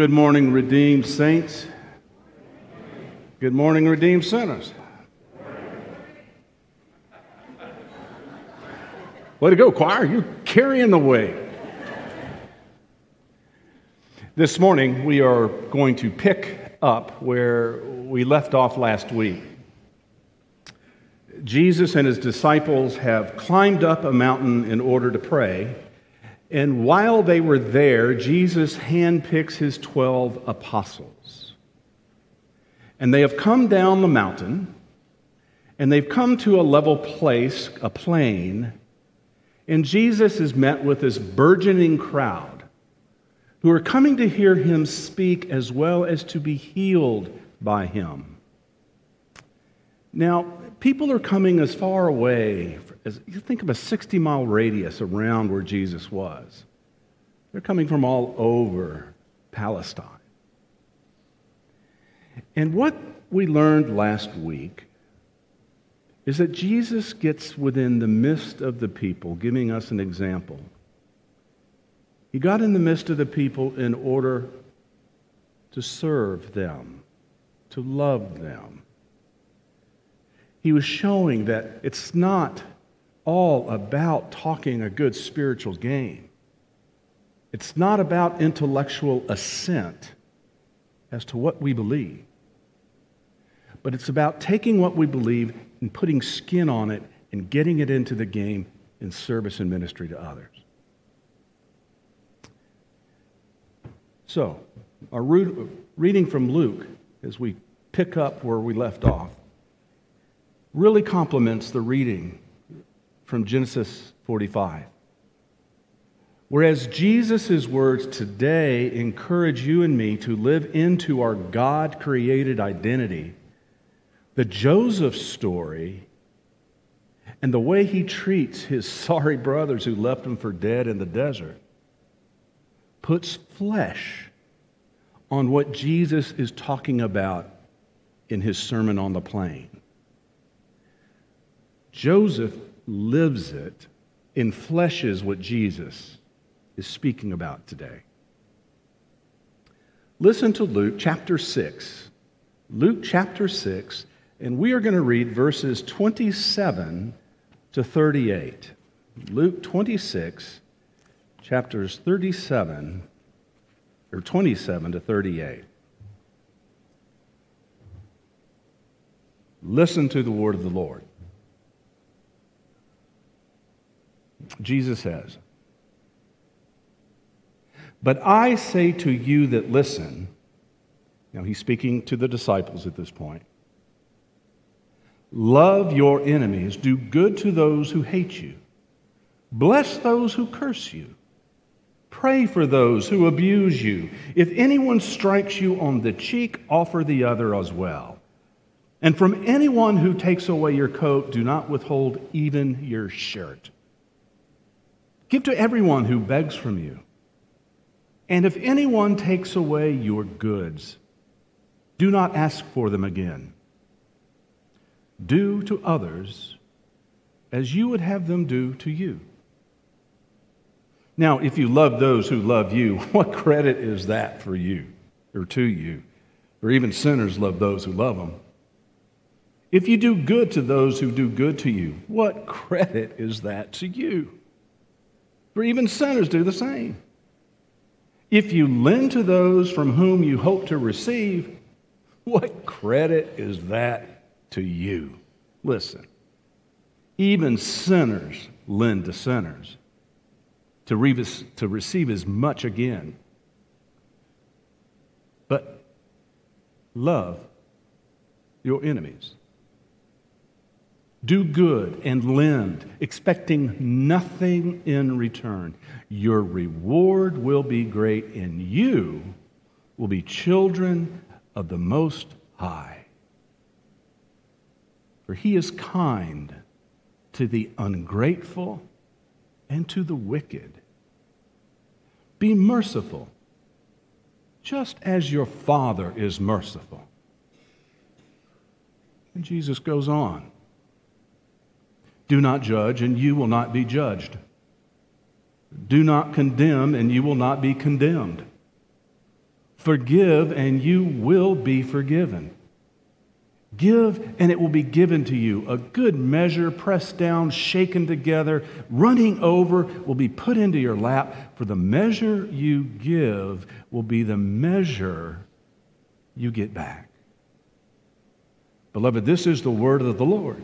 Good morning, redeemed saints. Good morning, redeemed sinners. Way to go, choir. You're carrying the way. This morning, we are going to pick up where we left off last week. Jesus and his disciples have climbed up a mountain in order to pray. And while they were there, Jesus handpicks his 12 apostles. And they have come down the mountain, and they've come to a level place, a plain, and Jesus is met with this burgeoning crowd who are coming to hear him speak as well as to be healed by him. Now, people are coming as far away as you think of a 60 mile radius around where Jesus was. They're coming from all over Palestine. And what we learned last week is that Jesus gets within the midst of the people, giving us an example. He got in the midst of the people in order to serve them, to love them. He was showing that it's not all about talking a good spiritual game. It's not about intellectual assent as to what we believe, but it's about taking what we believe and putting skin on it and getting it into the game in service and ministry to others. So, our reading from Luke, as we pick up where we left off, really complements the reading from Genesis 45. Whereas Jesus' words today encourage you and me to live into our God created identity, the Joseph story and the way he treats his sorry brothers who left him for dead in the desert puts flesh on what Jesus is talking about in his Sermon on the Plain. Joseph lives it, enfleshes what Jesus is speaking about today. Listen to Luke chapter 6. Luke chapter 6, and we are going to read verses 27 to 38. Luke 26, chapters 37 or 27 to 38. Listen to the word of the Lord. Jesus says, But I say to you that listen, now he's speaking to the disciples at this point. Love your enemies, do good to those who hate you, bless those who curse you. Pray for those who abuse you. If anyone strikes you on the cheek, offer the other as well. And from anyone who takes away your coat, do not withhold even your shirt. Give to everyone who begs from you. And if anyone takes away your goods, do not ask for them again. Do to others as you would have them do to you. Now, if you love those who love you, what credit is that for you or to you? Or even sinners love those who love them. If you do good to those who do good to you, what credit is that to you? For even sinners do the same. If you lend to those from whom you hope to receive, what credit is that to you? Listen, even sinners lend to sinners to, re- to receive as much again. But love your enemies. Do good and lend, expecting nothing in return. Your reward will be great, and you will be children of the Most High. For he is kind to the ungrateful and to the wicked. Be merciful, just as your Father is merciful. And Jesus goes on. Do not judge, and you will not be judged. Do not condemn, and you will not be condemned. Forgive, and you will be forgiven. Give, and it will be given to you. A good measure, pressed down, shaken together, running over, will be put into your lap. For the measure you give will be the measure you get back. Beloved, this is the word of the Lord.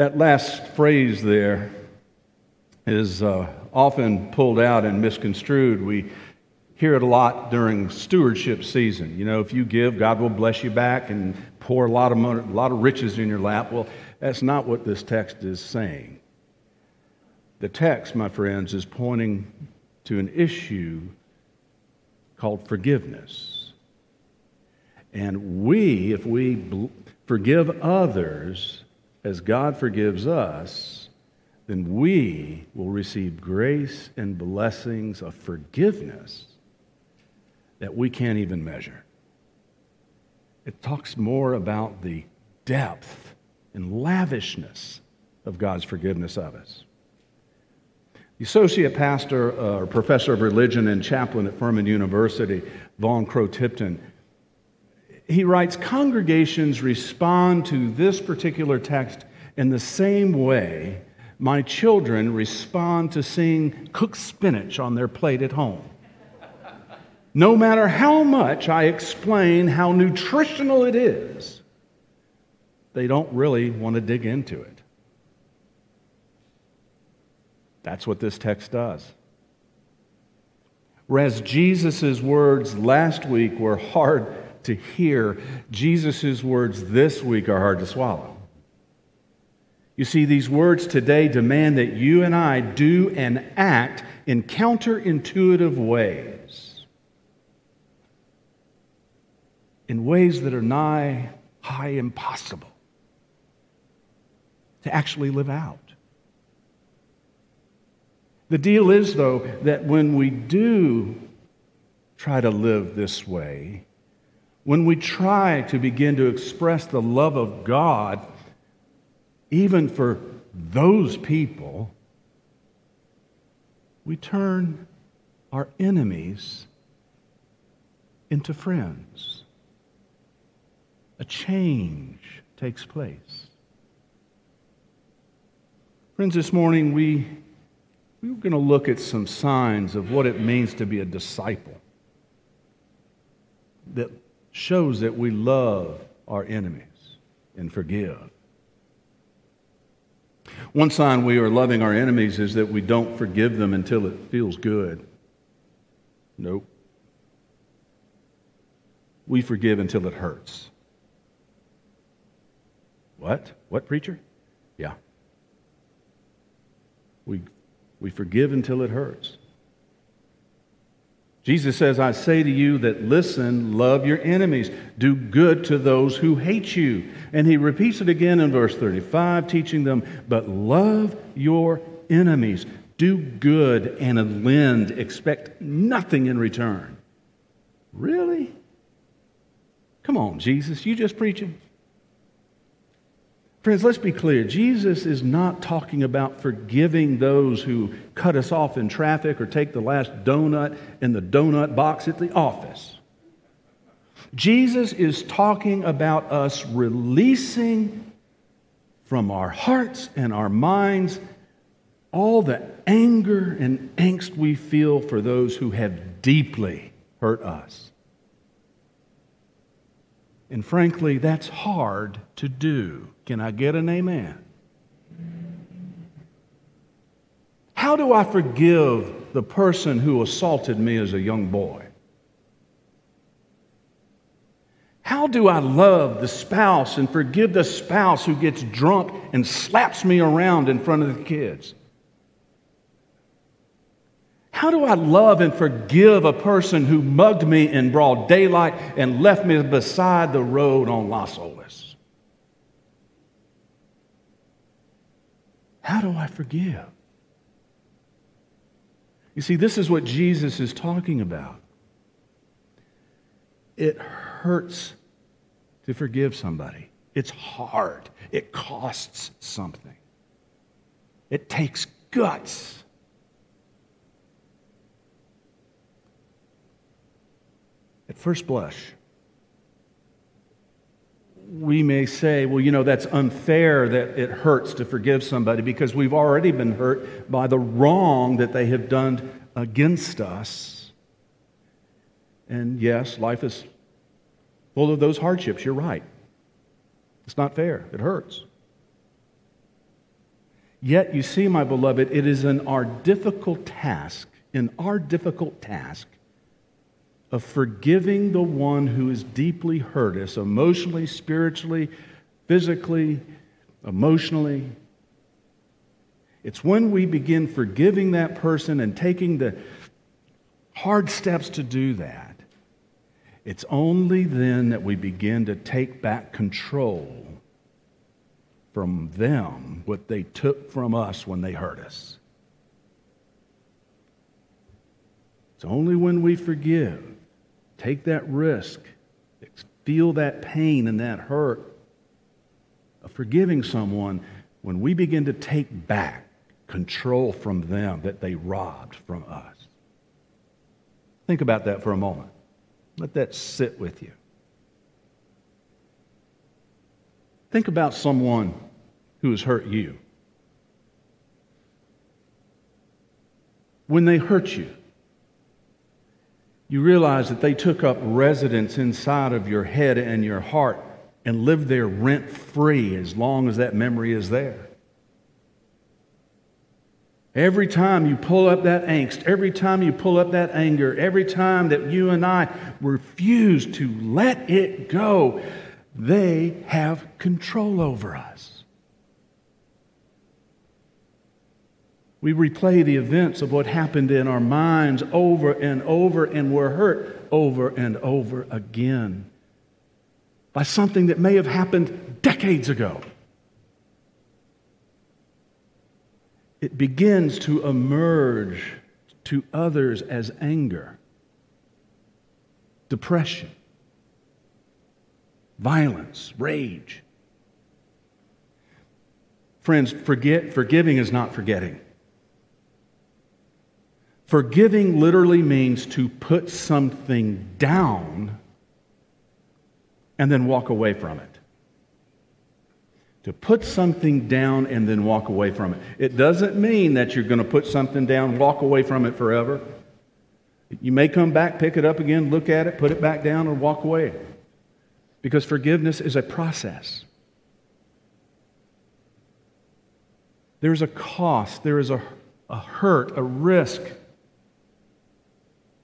That last phrase there is uh, often pulled out and misconstrued. We hear it a lot during stewardship season. You know, if you give, God will bless you back and pour a lot of money, a lot of riches in your lap. Well, that's not what this text is saying. The text, my friends, is pointing to an issue called forgiveness. And we, if we forgive others as God forgives us, then we will receive grace and blessings of forgiveness that we can't even measure. It talks more about the depth and lavishness of God's forgiveness of us. The associate pastor uh, or professor of religion and chaplain at Furman University, Vaughn CroweTipton, he writes Congregations respond to this particular text in the same way my children respond to seeing cooked spinach on their plate at home. No matter how much I explain how nutritional it is, they don't really want to dig into it. That's what this text does. Whereas Jesus' words last week were hard to hear, Jesus' words this week are hard to swallow. You see, these words today demand that you and I do and act in counterintuitive ways. in ways that are nigh high impossible to actually live out. The deal is, though, that when we do try to live this way, when we try to begin to express the love of God, even for those people, we turn our enemies into friends a change takes place. Friends, this morning we, we are going to look at some signs of what it means to be a disciple that shows that we love our enemies and forgive. One sign we are loving our enemies is that we don't forgive them until it feels good. Nope. We forgive until it hurts. What? What, preacher? Yeah. We, we forgive until it hurts. Jesus says, I say to you that listen, love your enemies, do good to those who hate you. And he repeats it again in verse 35, teaching them, but love your enemies, do good and lend, expect nothing in return. Really? Come on, Jesus, you just preaching? Friends, let's be clear. Jesus is not talking about forgiving those who cut us off in traffic or take the last donut in the donut box at the office. Jesus is talking about us releasing from our hearts and our minds all the anger and angst we feel for those who have deeply hurt us. And frankly, that's hard to do. Can I get an amen? How do I forgive the person who assaulted me as a young boy? How do I love the spouse and forgive the spouse who gets drunk and slaps me around in front of the kids? How do I love and forgive a person who mugged me in broad daylight and left me beside the road on Las Olas? How do I forgive? You see, this is what Jesus is talking about. It hurts to forgive somebody, it's hard, it costs something, it takes guts At first blush, we may say, well, you know, that's unfair that it hurts to forgive somebody because we've already been hurt by the wrong that they have done against us. And yes, life is full of those hardships. You're right. It's not fair, it hurts. Yet, you see, my beloved, it is in our difficult task, in our difficult task of forgiving the one who has deeply hurt us emotionally, spiritually, physically, emotionally. It's when we begin forgiving that person and taking the hard steps to do that, it's only then that we begin to take back control from them what they took from us when they hurt us. It's only when we forgive, take that risk, feel that pain and that hurt of forgiving someone, when we begin to take back control from them that they robbed from us. Think about that for a moment. Let that sit with you. Think about someone who has hurt you. When they hurt you, you realize that they took up residence inside of your head and your heart and lived there rent free as long as that memory is there. Every time you pull up that angst, every time you pull up that anger, every time that you and I refuse to let it go, they have control over us. We replay the events of what happened in our minds over and over, and we're hurt over and over again by something that may have happened decades ago. It begins to emerge to others as anger, depression, violence, rage. Friends, forget, forgiving is not forgetting. Forgiving literally means to put something down and then walk away from it. To put something down and then walk away from it. It doesn't mean that you're going to put something down, walk away from it forever. You may come back, pick it up again, look at it, put it back down, or walk away. Because forgiveness is a process. There's a cost, there is a, a hurt, a risk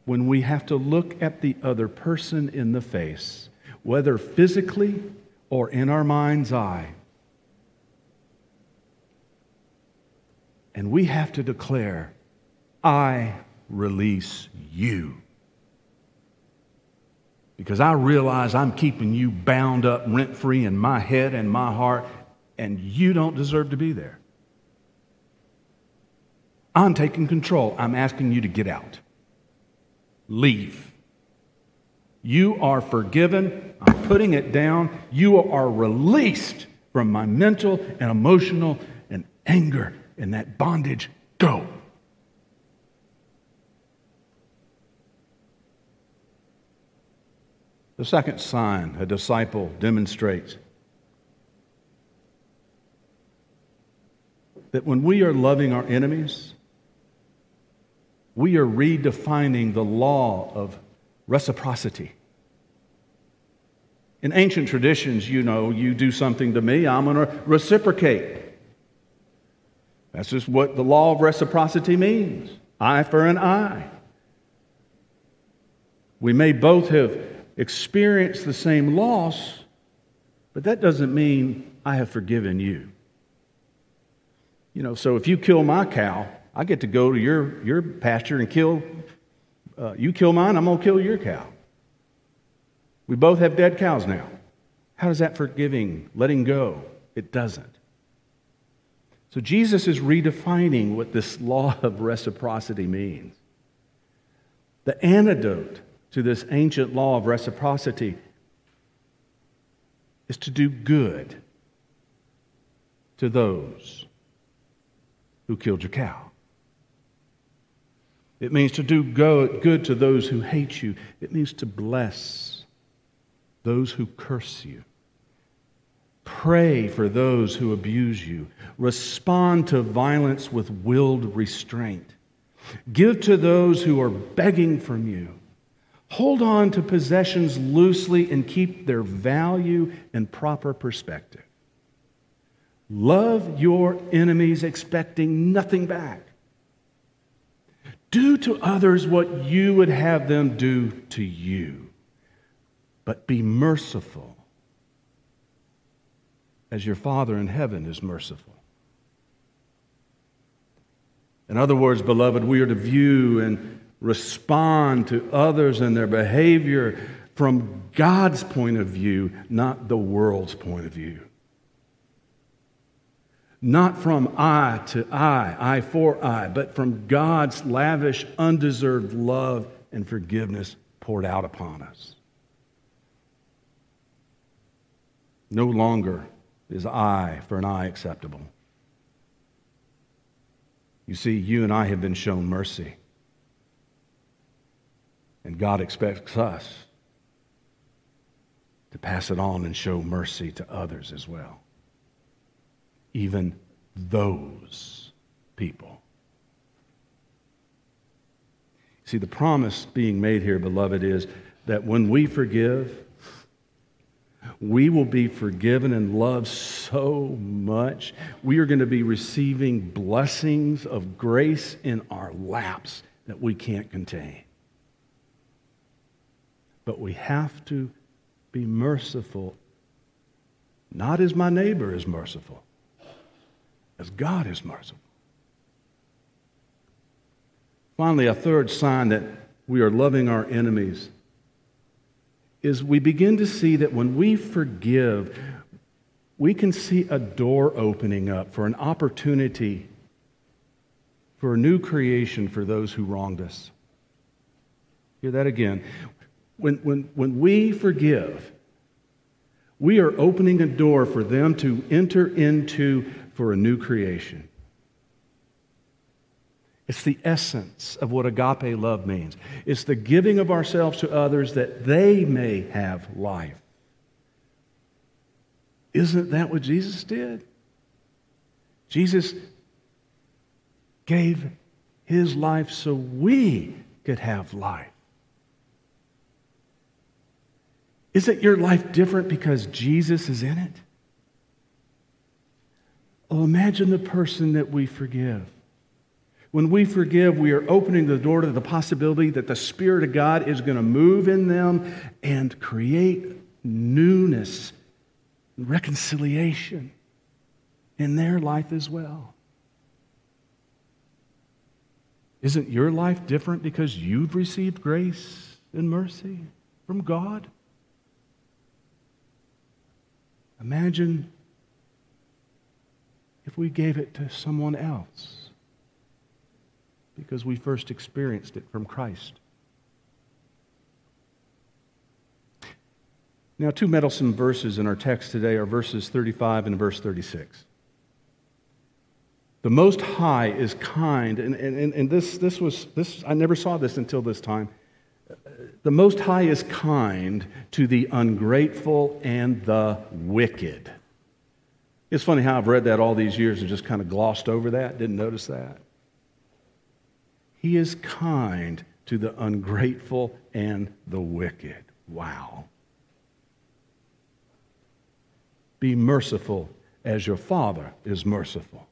when we have to look at the other person in the face, whether physically or in our mind's eye. And we have to declare, I release you. Because I realize I'm keeping you bound up rent free in my head and my heart, and you don't deserve to be there. I'm taking control. I'm asking you to get out leave. You are forgiven. I'm putting it down. You are released from my mental and emotional and anger and that bondage. Go. The second sign a disciple demonstrates that when we are loving our enemies, we are redefining the law of reciprocity. In ancient traditions, you know, you do something to me, I'm going to reciprocate. That's just what the law of reciprocity means eye for an eye. We may both have experienced the same loss, but that doesn't mean I have forgiven you. You know, so if you kill my cow, I get to go to your, your pasture and kill, uh, you kill mine, I'm going to kill your cow. We both have dead cows now. How does that forgiving, letting go? It doesn't. So Jesus is redefining what this law of reciprocity means. The antidote to this ancient law of reciprocity is to do good to those who killed your cow. It means to do good to those who hate you. It means to bless those who curse you. Pray for those who abuse you. Respond to violence with willed restraint. Give to those who are begging from you. Hold on to possessions loosely and keep their value in proper perspective. Love your enemies, expecting nothing back. Do to others what you would have them do to you, but be merciful as your Father in heaven is merciful. In other words, beloved, we are to view and respond to others and their behavior from God's point of view, not the world's point of view. Not from eye to eye, eye for eye, but from God's lavish, undeserved love and forgiveness poured out upon us. No longer is eye for an eye acceptable. You see, you and I have been shown mercy. And God expects us to pass it on and show mercy to others as well. Even those people. See, the promise being made here, beloved, is that when we forgive, we will be forgiven and loved so much. We are going to be receiving blessings of grace in our laps that we can't contain. But we have to be merciful, not as my neighbor is merciful, as God is merciful. Finally, a third sign that we are loving our enemies is we begin to see that when we forgive, we can see a door opening up for an opportunity for a new creation for those who wronged us. Hear that again. When, when, when we forgive, we are opening a door for them to enter into for a new creation. It's the essence of what agape love means. It's the giving of ourselves to others that they may have life. Isn't that what Jesus did? Jesus gave his life so we could have life. Isn't your life different because Jesus is in it? Oh, imagine the person that we forgive. When we forgive, we are opening the door to the possibility that the Spirit of God is going to move in them and create newness, and reconciliation in their life as well. Isn't your life different because you've received grace and mercy from God? Imagine if we gave it to someone else because we first experienced it from Christ. Now, two meddlesome verses in our text today are verses 35 and verse 36. The Most High is kind, and, and, and this, this was, this, I never saw this until this time. The Most High is kind to the ungrateful and the wicked. It's funny how I've read that all these years and just kind of glossed over that, didn't notice that. He is kind to the ungrateful and the wicked. Wow. Be merciful as your Father is merciful.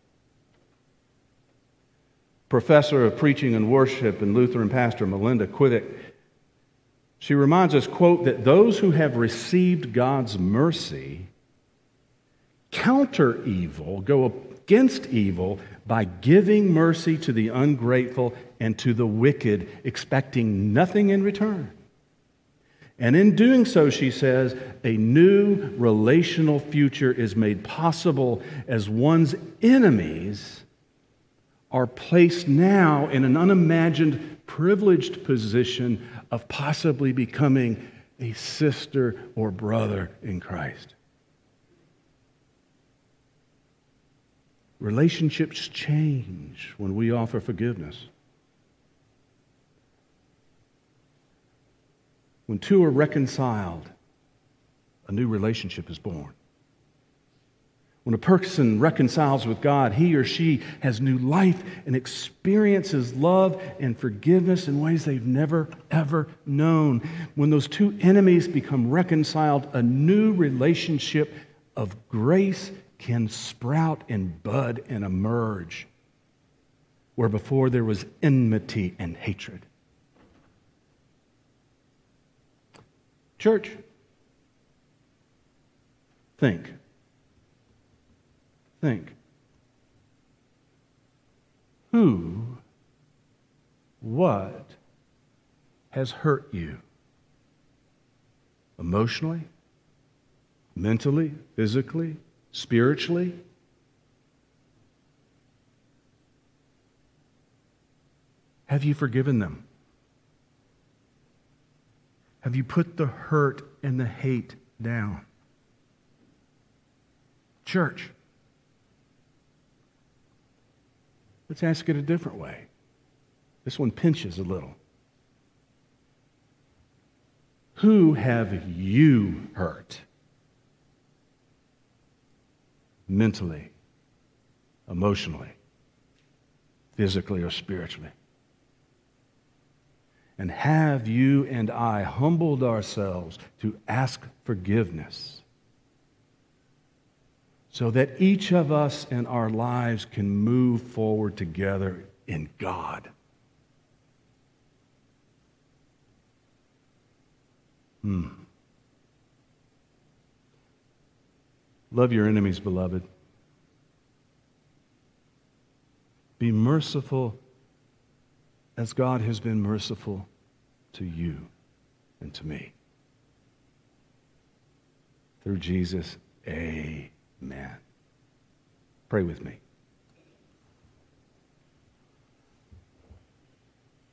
Professor of Preaching and Worship and Lutheran pastor Melinda Quivik, she reminds us, quote, that those who have received God's mercy counter evil, go against evil by giving mercy to the ungrateful and to the wicked, expecting nothing in return. And in doing so, she says, a new relational future is made possible as one's enemies are placed now in an unimagined, privileged position of possibly becoming a sister or brother in Christ. Relationships change when we offer forgiveness. When two are reconciled, a new relationship is born. When a person reconciles with God, he or she has new life and experiences love and forgiveness in ways they've never, ever known. When those two enemies become reconciled, a new relationship of grace can sprout and bud and emerge where before there was enmity and hatred. Church, think. Think. Who, what has hurt you? Emotionally, mentally, physically, spiritually? Have you forgiven them? Have you put the hurt and the hate down? Church, Let's ask it a different way. This one pinches a little. Who have you hurt? Mentally, emotionally, physically, or spiritually? And have you and I humbled ourselves to ask forgiveness? so that each of us in our lives can move forward together in God. Hmm. Love your enemies, beloved. Be merciful as God has been merciful to you and to me. Through Jesus, amen. Pray with me.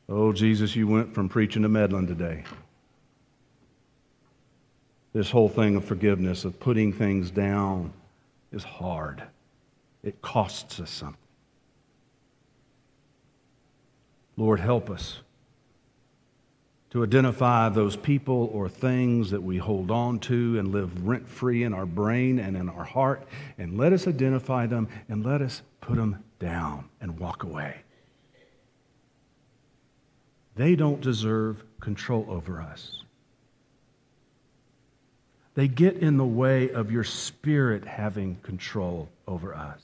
Oh, Jesus, you went from preaching to meddling today. This whole thing of forgiveness, of putting things down, is hard. It costs us something. Lord, help us to identify those people or things that we hold on to and live rent free in our brain and in our heart. And let us identify them and let us put them down and walk away. They don't deserve control over us. They get in the way of your spirit having control over us.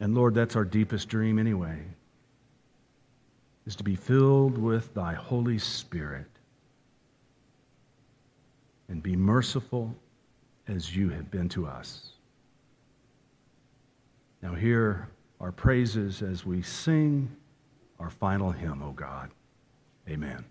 And Lord, that's our deepest dream anyway is to be filled with thy Holy Spirit and be merciful as you have been to us. Now, hear our praises as we sing our final hymn, O God. Amen.